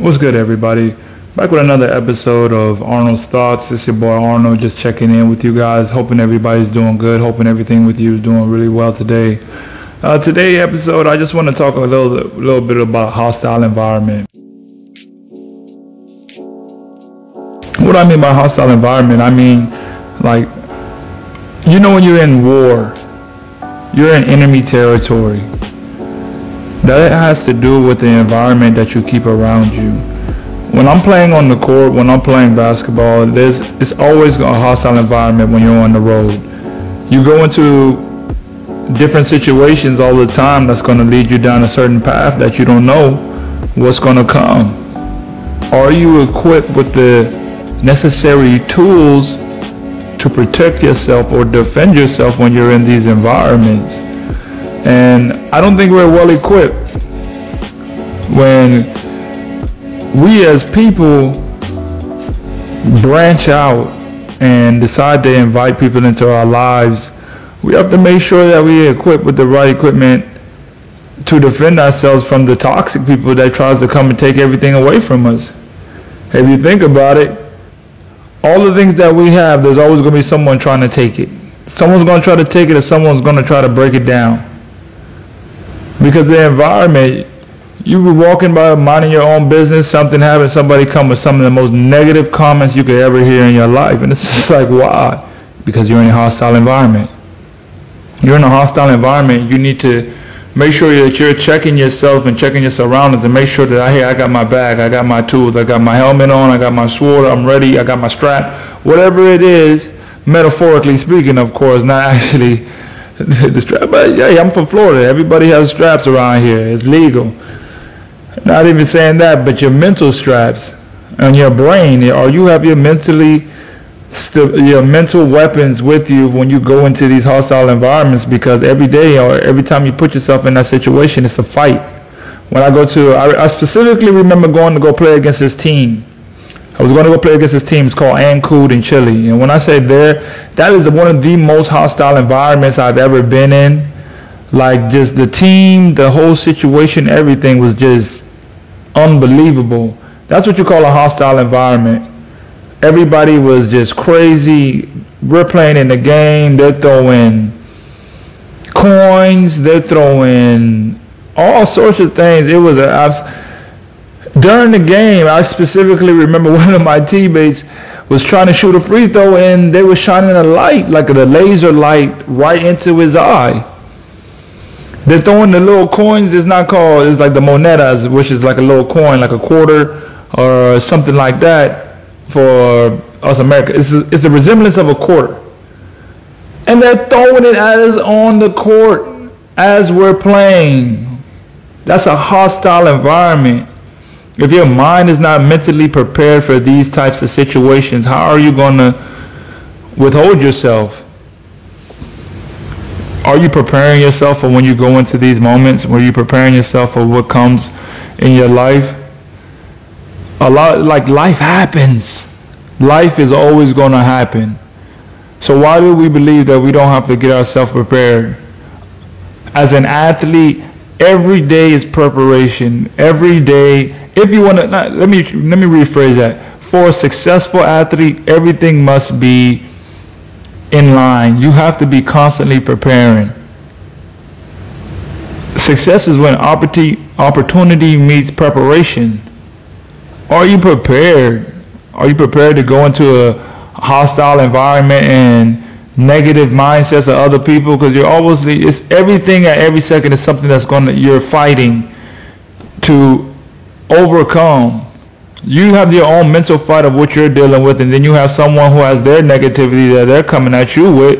What's good, everybody? Back with another episode of Arnold's Thoughts. It's your boy Arnold just checking in with you guys. Hoping everybody's doing good. Hoping everything with you is doing really well today. Uh, today episode, I just want to talk a little, little bit about hostile environment. What I mean by hostile environment, I mean like you know when you're in war, you're in enemy territory. That has to do with the environment that you keep around you. When I'm playing on the court, when I'm playing basketball, there's it's always a hostile environment when you're on the road. You go into different situations all the time that's going to lead you down a certain path that you don't know what's going to come. Are you equipped with the necessary tools to protect yourself or defend yourself when you're in these environments. And I don't think we're well equipped when we as people branch out and decide to invite people into our lives. We have to make sure that we are equipped with the right equipment to defend ourselves from the toxic people that tries to come and take everything away from us. If you think about it, all the things that we have, there's always going to be someone trying to take it. Someone's going to try to take it or someone's going to try to break it down. Because the environment, you were walking by minding your own business, something happened, somebody come with some of the most negative comments you could ever hear in your life. And it's just like, why? Because you're in a hostile environment. You're in a hostile environment. You need to make sure that you're checking yourself and checking your surroundings and make sure that hey, I got my bag, I got my tools, I got my helmet on, I got my sword, I'm ready, I got my strap, whatever it is, metaphorically speaking, of course, not actually the strap. But hey, I'm from Florida. Everybody has straps around here. It's legal. Not even saying that, but your mental straps and your brain, or you have your mentally your mental weapons with you when you go into these hostile environments because every day or every time you put yourself in that situation, it's a fight. When I go to, I, I specifically remember going to go play against this team. I was going to go play against this team. It's called Ancud in Chile. And when I say there, that is one of the most hostile environments I've ever been in. Like just the team, the whole situation, everything was just unbelievable. That's what you call a hostile environment everybody was just crazy. We're playing in the game. They're throwing coins. They're throwing all sorts of things. It was a, during the game. I specifically remember one of my teammates was trying to shoot a free throw and they were shining a light, like a laser light, right into his eye. They're throwing the little coins. It's not called. It's like the monedas, which is like a little coin, like a quarter or something like that for us America. It's a, it's a resemblance of a quarter. And they're throwing it at us on the court as we're playing. That's a hostile environment. If your mind is not mentally prepared for these types of situations, how are you going to withhold yourself? Are you preparing yourself for when you go into these moments? Are you preparing yourself for what comes in your life? a lot like life happens. Life is always going to happen. So why do we believe that we don't have to get ourselves prepared? As an athlete, every day is preparation. Every day, if you want to, let me let me rephrase that. For a successful athlete, everything must be in line. You have to be constantly preparing. Success is when opportunity meets preparation. Are you prepared? Are you prepared to go into a hostile environment and negative mindsets of other people? Because you're obviously, it's everything at every second is something that's going to, you're fighting to overcome. You have your own mental fight of what you're dealing with, and then you have someone who has their negativity that they're coming at you with,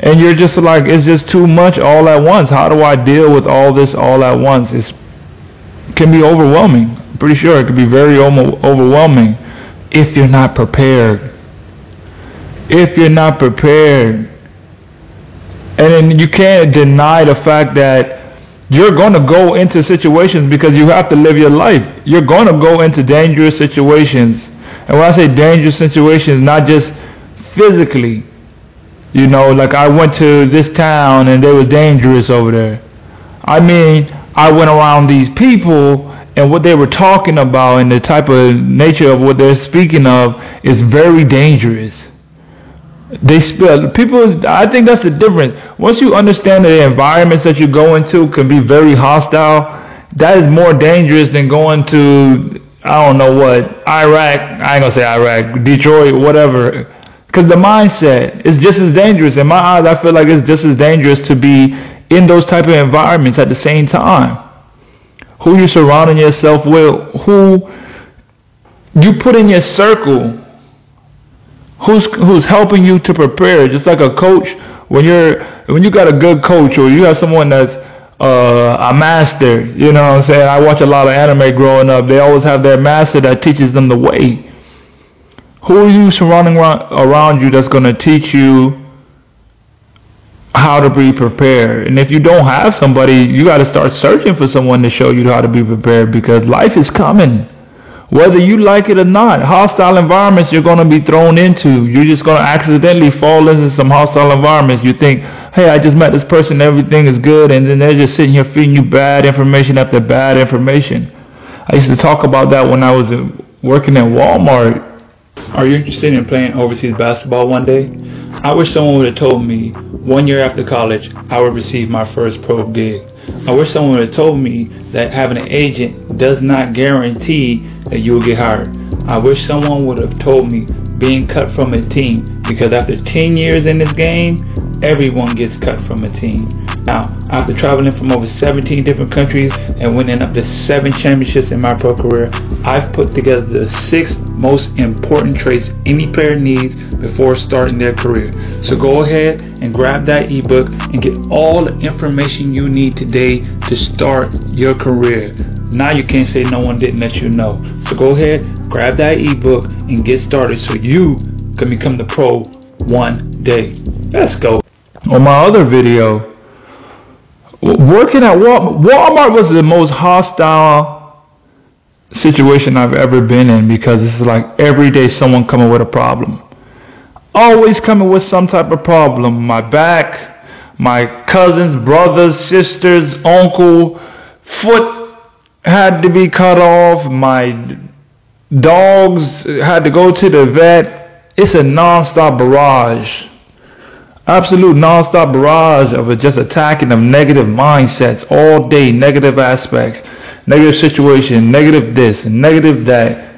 and you're just like, it's just too much all at once. How do I deal with all this all at once? It can be overwhelming pretty sure it could be very overwhelming if you're not prepared. If you're not prepared. And then you can't deny the fact that you're going to go into situations because you have to live your life. You're going to go into dangerous situations. And when I say dangerous situations, not just physically. You know, like I went to this town and they were dangerous over there. I mean, I went around these people and what they were talking about and the type of nature of what they're speaking of is very dangerous. They spill people. I think that's the difference. Once you understand the environments that you go into can be very hostile, that is more dangerous than going to I don't know what Iraq. I ain't gonna say Iraq, Detroit, whatever. Because the mindset is just as dangerous. In my eyes, I feel like it's just as dangerous to be in those type of environments at the same time. Who you surrounding yourself with, who you put in your circle, who's who's helping you to prepare. Just like a coach, when you're when you got a good coach or you have someone that's uh, a master, you know what I'm saying? I watch a lot of anime growing up. They always have their master that teaches them the way. Who are you surrounding around you that's going to teach you how to be prepared. And if you don't have somebody, you got to start searching for someone to show you how to be prepared because life is coming. Whether you like it or not, hostile environments you're going to be thrown into. You're just going to accidentally fall into some hostile environments. You think, hey, I just met this person, everything is good, and then they're just sitting here feeding you bad information after bad information. I used to talk about that when I was uh, working at Walmart. Are you interested in playing overseas basketball one day? I wish someone would have told me one year after college I would receive my first pro gig. I wish someone have told me that having an agent does not guarantee that you will get hired. I wish someone would have told me being cut from a team because after 10 years in this game, everyone gets cut from a team. Now, after traveling from over 17 different countries and winning up to seven championships in my pro career, I've put together the six most important traits any player needs before starting their career. So go ahead and grab that ebook and get all the information you need today to start your career. Now you can't say no one didn't let you know. So go ahead, grab that ebook and get started so you can become the pro one day. Let's go on my other video, working at Walmart, Walmart was the most hostile situation I've ever been in because it's like every day someone coming with a problem. Always coming with some type of problem. My back, my cousins, brothers, sisters, uncle, foot had to be cut off. My dogs had to go to the vet. It's a non-stop barrage absolute non-stop barrage of just attacking of negative mindsets all day, negative aspects, negative situation, negative this and negative that.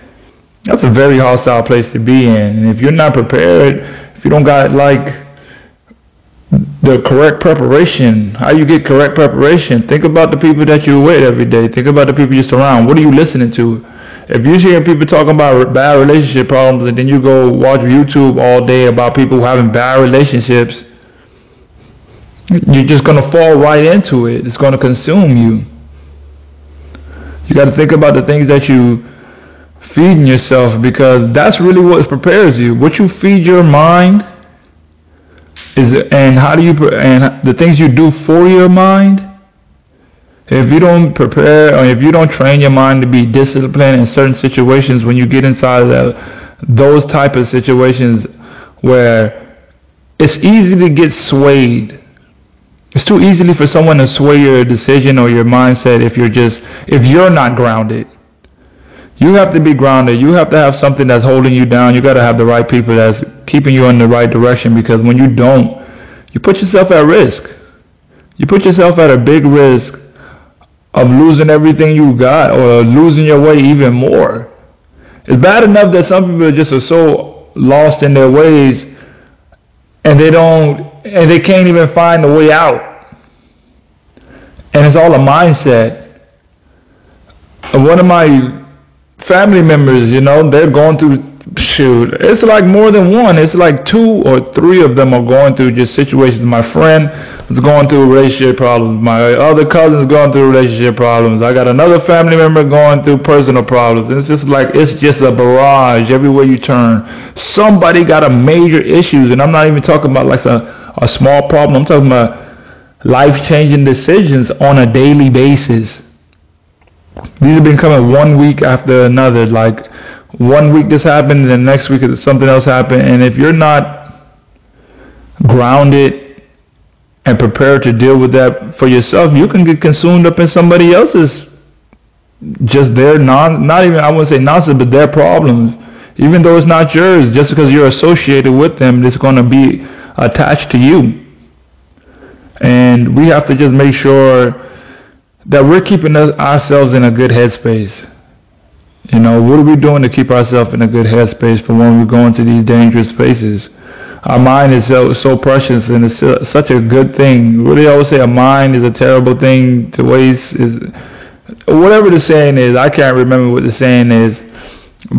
That's a very hostile place to be in. And if you're not prepared, if you don't got like the correct preparation, how you get correct preparation, think about the people that you're with every day. Think about the people you surround. What are you listening to? If you hear people talking about bad relationship problems and then you go watch YouTube all day about people having bad relationships, you're just going to fall right into it. It's going to consume you. You got to think about the things that you feeding yourself because that's really what prepares you. What you feed your mind is, and how do you, and the things you do for your mind if you don't prepare or if you don't train your mind to be disciplined in certain situations when you get inside of those type of situations where it's easy to get swayed it's too easily for someone to sway your decision or your mindset if you're just if you're not grounded. You have to be grounded. You have to have something that's holding you down. You got to have the right people that's keeping you in the right direction because when you don't you put yourself at risk. You put yourself at a big risk of losing everything you got or losing your way even more. It's bad enough that some people just are so lost in their ways and they don't and they can't even find a way out. And it's all a mindset. One of my family members, you know, they're going through shoot, it's like more than one. It's like two or three of them are going through just situations. My friend is going through relationship problems. My other cousin is going through relationship problems. I got another family member going through personal problems. And it's just like it's just a barrage everywhere you turn. Somebody got a major issues, and I'm not even talking about like a, a small problem. I'm talking about life-changing decisions on a daily basis. These have been coming one week after another. Like one week this happened, and the next week something else happened. And if you're not grounded and prepared to deal with that for yourself, you can get consumed up in somebody else's just their non, not even I wouldn't say nonsense, but their problems. Even though it's not yours, just because you're associated with them, it's going to be attached to you. And we have to just make sure that we're keeping ourselves in a good headspace. You know, what are we doing to keep ourselves in a good headspace for when we go into these dangerous spaces? Our mind is so, so precious and it's such a good thing. What do they always say? A mind is a terrible thing to waste. Is whatever the saying is. I can't remember what the saying is,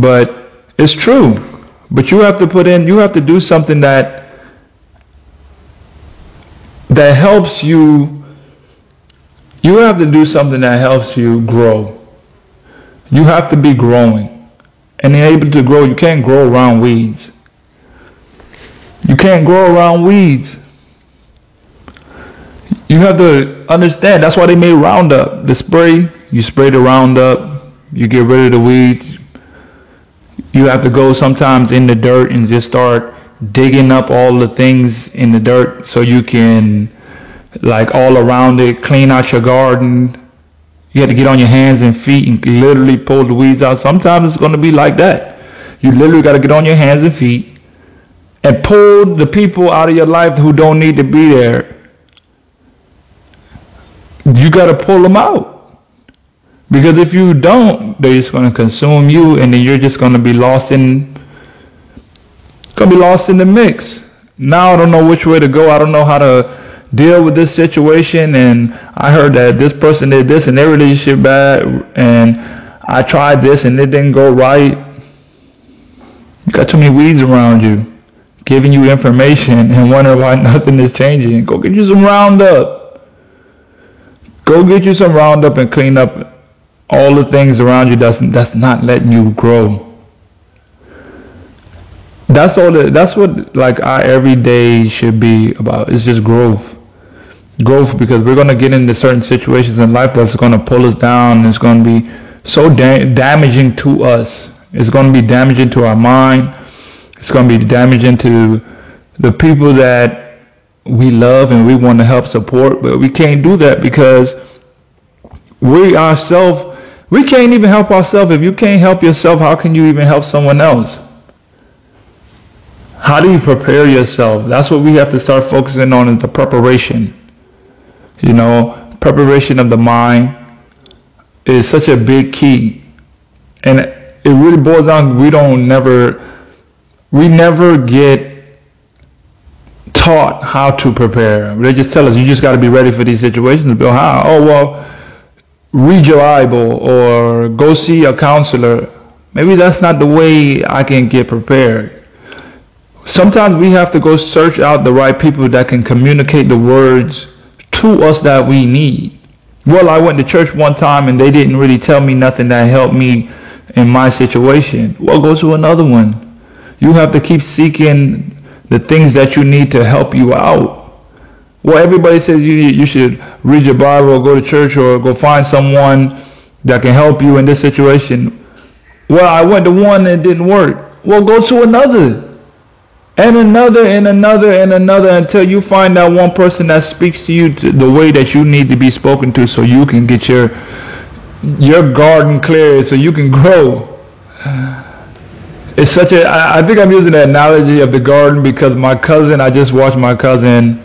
but it's true. But you have to put in. You have to do something that that helps you. You have to do something that helps you grow. You have to be growing. And able to grow, you can't grow around weeds. You can't grow around weeds. You have to understand. That's why they made Roundup. The spray, you spray the Roundup, you get rid of the weeds. You have to go sometimes in the dirt and just start digging up all the things in the dirt so you can, like all around it, clean out your garden, you have to get on your hands and feet and literally pull the weeds out. Sometimes it's going to be like that. You literally got to get on your hands and feet and pull the people out of your life who don't need to be there. You got to pull them out. Because if you don't, they're just going to consume you and then you're just going to be lost in going to be lost in the mix. Now I don't know which way to go. I don't know how to deal with this situation and I heard that this person did this and their relationship bad and I tried this and it didn't go right. You got too many weeds around you giving you information and wonder why nothing is changing. Go get you some Roundup. Go get you some Roundup and clean up all the things around you that's, that's not letting you grow. That's all. That, that's what like our everyday should be about. It's just growth growth because we're going to get into certain situations in life that's going to pull us down. It's going to be so da- damaging to us. It's going to be damaging to our mind. It's going to be damaging to the people that we love and we want to help support, but we can't do that because we ourselves, we can't even help ourselves. If you can't help yourself, how can you even help someone else? How do you prepare yourself? That's what we have to start focusing on is the preparation. You know, preparation of the mind is such a big key. And it really boils down, we don't never, we never get taught how to prepare. They just tell us, you just got to be ready for these situations. Bill, how? Oh, well, read your Bible or go see a counselor. Maybe that's not the way I can get prepared. Sometimes we have to go search out the right people that can communicate the words to us that we need. Well, I went to church one time and they didn't really tell me nothing that helped me in my situation. Well, go to another one. You have to keep seeking the things that you need to help you out. Well, everybody says you you should read your Bible or go to church or go find someone that can help you in this situation. Well, I went to one and it didn't work. Well, go to another and another and another and another until you find that one person that speaks to you to the way that you need to be spoken to so you can get your your garden cleared so you can grow. It's such a I, I think i'm using the analogy of the garden because my cousin i just watched my cousin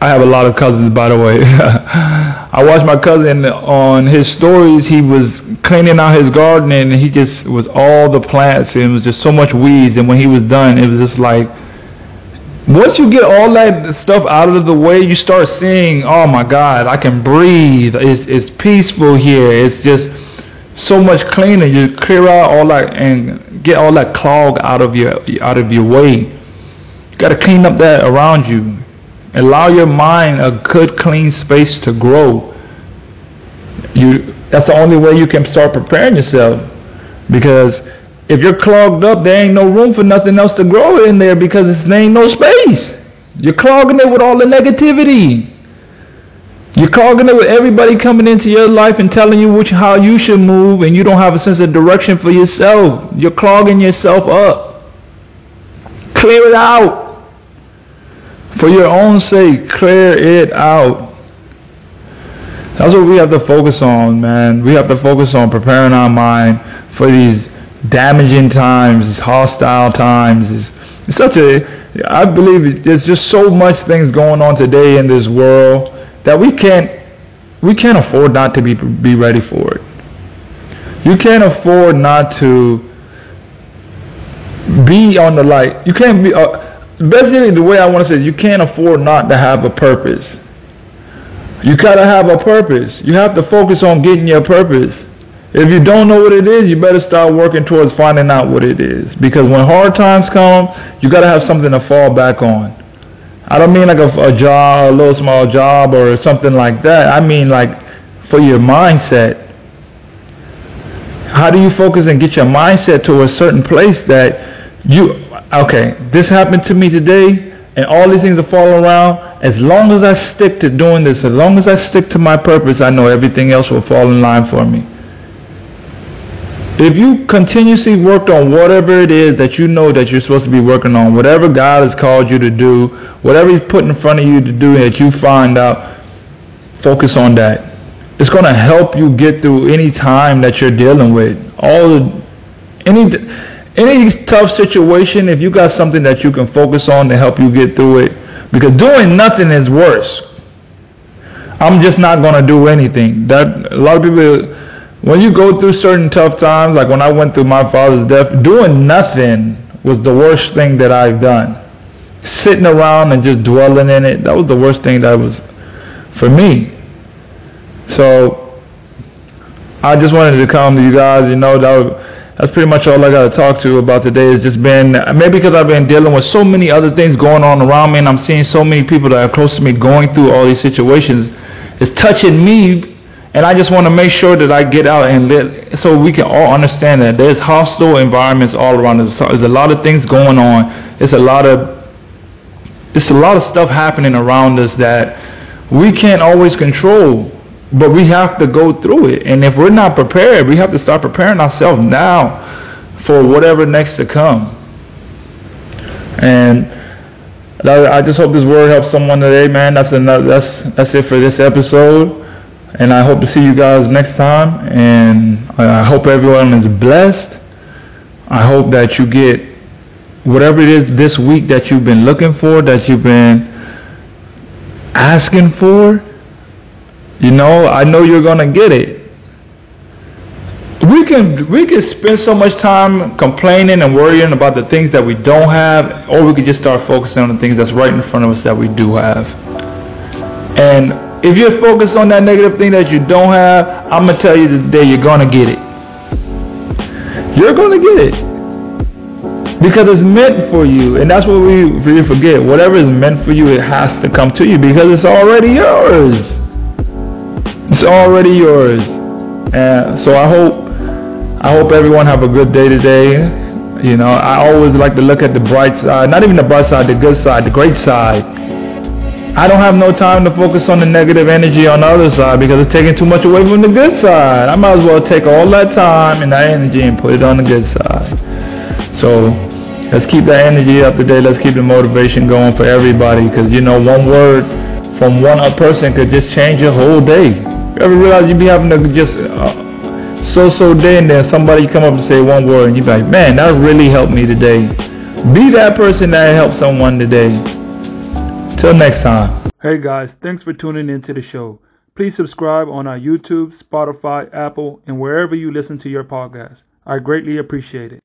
I have a lot of cousins, by the way. I watched my cousin on his stories. He was cleaning out his garden, and he just was all the plants. And it was just so much weeds. And when he was done, it was just like, once you get all that stuff out of the way, you start seeing, oh my God, I can breathe. It's it's peaceful here. It's just so much cleaner. You clear out all that and get all that clog out of your out of your way. You got to clean up that around you. Allow your mind a good, clean space to grow. You, that's the only way you can start preparing yourself. Because if you're clogged up, there ain't no room for nothing else to grow in there because there ain't no space. You're clogging it with all the negativity. You're clogging it with everybody coming into your life and telling you which, how you should move, and you don't have a sense of direction for yourself. You're clogging yourself up. Clear it out. For your own sake, clear it out. That's what we have to focus on, man. We have to focus on preparing our mind for these damaging times, these hostile times. It's, it's such a, I believe there's just so much things going on today in this world that we can't, we can't afford not to be be ready for it. You can't afford not to be on the light. You can't be. Uh, basically, the way I want to say is, you can't afford not to have a purpose. You gotta have a purpose. You have to focus on getting your purpose. If you don't know what it is, you better start working towards finding out what it is. Because when hard times come, you gotta have something to fall back on. I don't mean like a, a job, a little small job or something like that. I mean like for your mindset. How do you focus and get your mindset to a certain place that you, okay, this happened to me today and all these things are falling around. As long as I stick to doing this, as long as I stick to my purpose, I know everything else will fall in line for me. If you continuously worked on whatever it is that you know that you're supposed to be working on, whatever God has called you to do, whatever He's put in front of you to do that you find out, focus on that. It's going to help you get through any time that you're dealing with. All the, any any tough situation, if you got something that you can focus on to help you get through it, because doing nothing is worse. I'm just not to do anything. That a lot of people when you go through certain tough times, like when I went through my father's death, doing nothing was the worst thing that I've done. Sitting around and just dwelling in it, that was the worst thing that was for me. So I just wanted to come to you guys, you know, that was, that's pretty much all I got to talk to you about today. It's just been, maybe because I've been dealing with so many other things going on around me and I'm seeing so many people that are close to me going through all these situations. It's touching me and I just want to make sure that I get out and let, so we can all understand that there's hostile environments all around us. There's a lot of things going on. It's a lot of it's a lot of stuff happening around us that we can't always control, but we have to go through it. And if we're not prepared, we have to start preparing ourselves now for whatever next to come. And I just hope this word helps someone today, man. That's enough. That's that's it for this episode. And I hope to see you guys next time. And I hope everyone is blessed. I hope that you get whatever it is this week that you've been looking for, that you've been asking for. You know, I know you're going to get it. We can we can spend so much time complaining and worrying about the things that we don't have, or we could just start focusing on the things that's right in front of us that we do have. And if you're focused on that negative thing that you don't have, I'm to tell you today you're to get it. You're to get it. Because it's meant for you. And that's what we really forget. Whatever is meant for you, it has to come to you because it's already yours. It's already yours. And so I hope I hope everyone have a good day today. You know, I always like to look at the bright side, not even the bright side, the good side, the great side I don't have no time to focus on the negative energy on the other side because it's taking too much away from the good side. I might as well take all that time and that energy and put it on the good side. So let's keep that energy up today. Let's keep the motivation going for everybody because you know one word from one person could just change your whole day. Ever realize you be having to just uh, so-so day and then somebody come up and say one word and you be like, man, that really helped me today. Be that person that helped someone today. Till next time. Hey guys, thanks for tuning in to the show. Please subscribe on our YouTube, Spotify, Apple, and wherever you listen to your podcast. I greatly appreciate it.